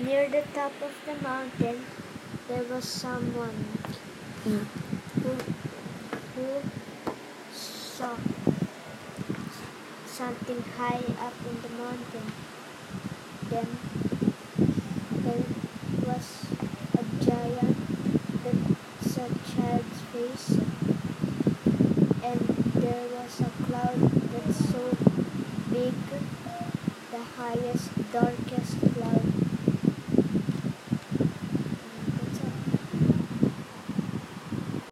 Near the top of the mountain, there was someone hmm. who, who saw something high up in the mountain. Then there was a giant with a child's face, and there was a cloud that's so big, the highest, darkest